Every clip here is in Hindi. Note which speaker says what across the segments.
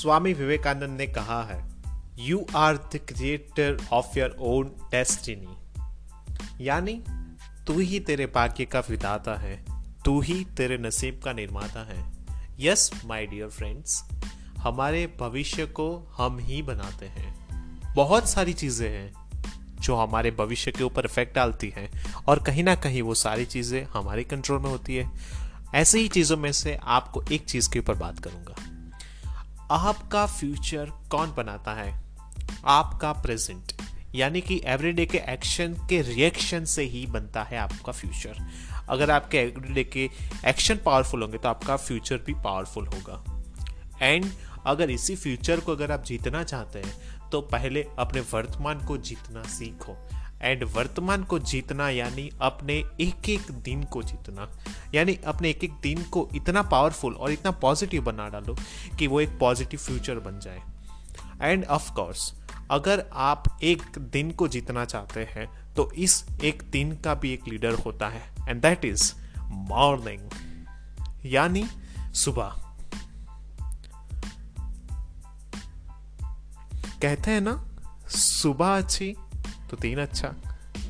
Speaker 1: स्वामी विवेकानंद ने कहा है you are the creator of your own destiny यानी, तू ही तेरे भाग्य का विदाता है, तू ही तेरे नसीब का निर्माता है। यस माय डियर फ्रेंड्स हमारे भविष्य को हम ही बनाते हैं। बहुत सारी चीज़ें हैं जो हमारे भविष्य के ऊपर इफ़ेक्ट डालती हैं और कहीं ना कहीं वो सारी चीज़ें हमारे कंट्रोल में होती है। ऐसे ही चीज़ों में से आपको एक चीज़ के ऊपर बात करूँगा। आपका फ्यूचर कौन बनाता है? आपका प्रेजेंट, यानी कि एवरीडे के एक्शन के रिएक्शन से ही बनता है आपका फ्यूचर। अगर आपके एवरीडे के एक्शन पावरफुल होंगे तो आपका फ्यूचर भी पावरफुल होगा। एंड अगर इसी फ्यूचर को अगर आप जीतना चाहते हैं तो पहले अपने वर्तमान को जीतना सीखो। एंड वर्तमान को जीतना, यानी अपने एक एक दिन को जीतना, यानी अपने एक एक दिन को इतना पावरफुल और इतना पॉजिटिव बना डालो कि वो एक पॉजिटिव फ्यूचर बन जाए। एंड ऑफ़ कोर्स अगर आप एक दिन को जीतना चाहते हैं तो इस एक दिन का भी एक लीडर होता है एंड दैट इज़ मॉर्निंग यानी सुबह। कहते हैं ना, सुबह अच्छी तो दिन अच्छा।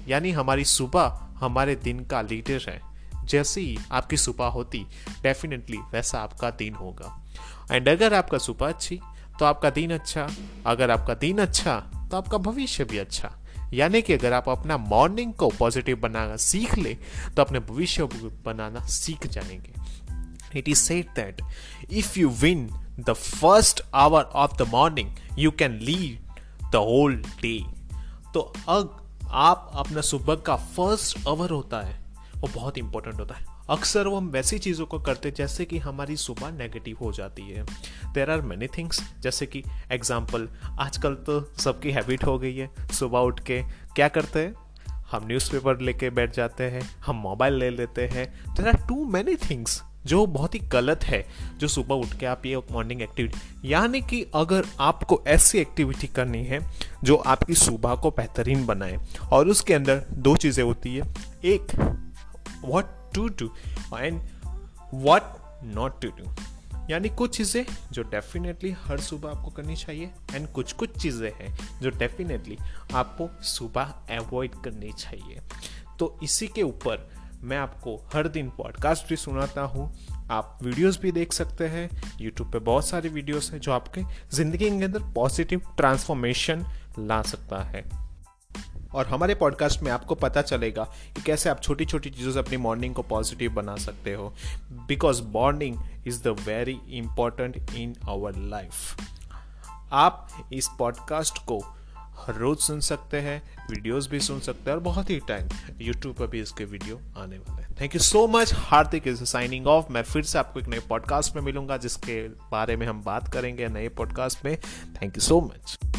Speaker 1: यानी हमारी सुबह हमारे दिन का लीडर है। जैसे ही आपकी सुबह होती डेफिनेटली वैसा आपका दिन होगा। एंड अगर आपका सुबह अच्छी तो आपका दिन अच्छा। अगर आपका दिन अच्छा तो आपका भविष्य भी अच्छा। यानी कि अगर आप अपना मॉर्निंग को पॉजिटिव बनाना सीख ले तो अपने भविष्य को बनाना सीख जाएँगे। It is set that if you win the first hour of the morning you can lead the whole day तो अग, आप अपना सुबह का फ़र्स्ट आवर होता है, वो बहुत इंपॉर्टेंट होता है। अक्सर वो हम वैसी चीज़ों को करते हैं जैसे कि हमारी सुबह नेगेटिव हो जाती है। देर आर मैनी थिंग्स जैसे कि एग्ज़ाम्पल आजकल तो सबकी हैबिट हो गई है, सुबह उठ के क्या करते हैं? हम न्यूज़पेपर लेके बैठ जाते हैं, हम मोबाइल ले लेते हैं। There are too many things जो बहुत ही गलत है, जो सुबह उठ के आप ये मॉर्निंग एक्टिविटी यानी कि अगर आपको ऐसी एक्टिविटी करनी है, जो आपकी सुबह को बेहतरीन बनाए। और उसके अंदर दो चीज़ें होती है। एक what to do and what not to do यानी कुछ चीज़ें जो डेफिनेटली हर सुबह आपको करनी चाहिए एंड कुछ कुछ चीज़ें हैं जो डेफिनेटली आपको सुबह अवॉइड करनी चाहिए। तो इसी के ऊपर मैं आपको हर दिन पॉडकास्ट भी सुनाता हूँ। आप वीडियोस भी देख सकते हैं। यूट्यूब पे बहुत सारे वीडियोस हैं जो आपके ज़िंदगी के अंदर पॉजिटिव ट्रांसफॉर्मेशन ला सकता है। और हमारे पॉडकास्ट में आपको पता चलेगा कि कैसे आप छोटी छोटी चीज़ों से अपनी मॉर्निंग को पॉजिटिव बना सकते हो। Because morning is the very important in our life आप इस पॉडकास्ट को हर रोज सुन सकते हैं वीडियोस भी सुन सकते हैं और बहुत ही टाइम यूट्यूब पर भी इसके वीडियो आने वाले हैं। Thank you so much Hardik is signing off मैं फिर से आपको एक नए पॉडकास्ट में मिलूँगा, जिसके बारे में हम बात करेंगे नए पॉडकास्ट में। Thank you so much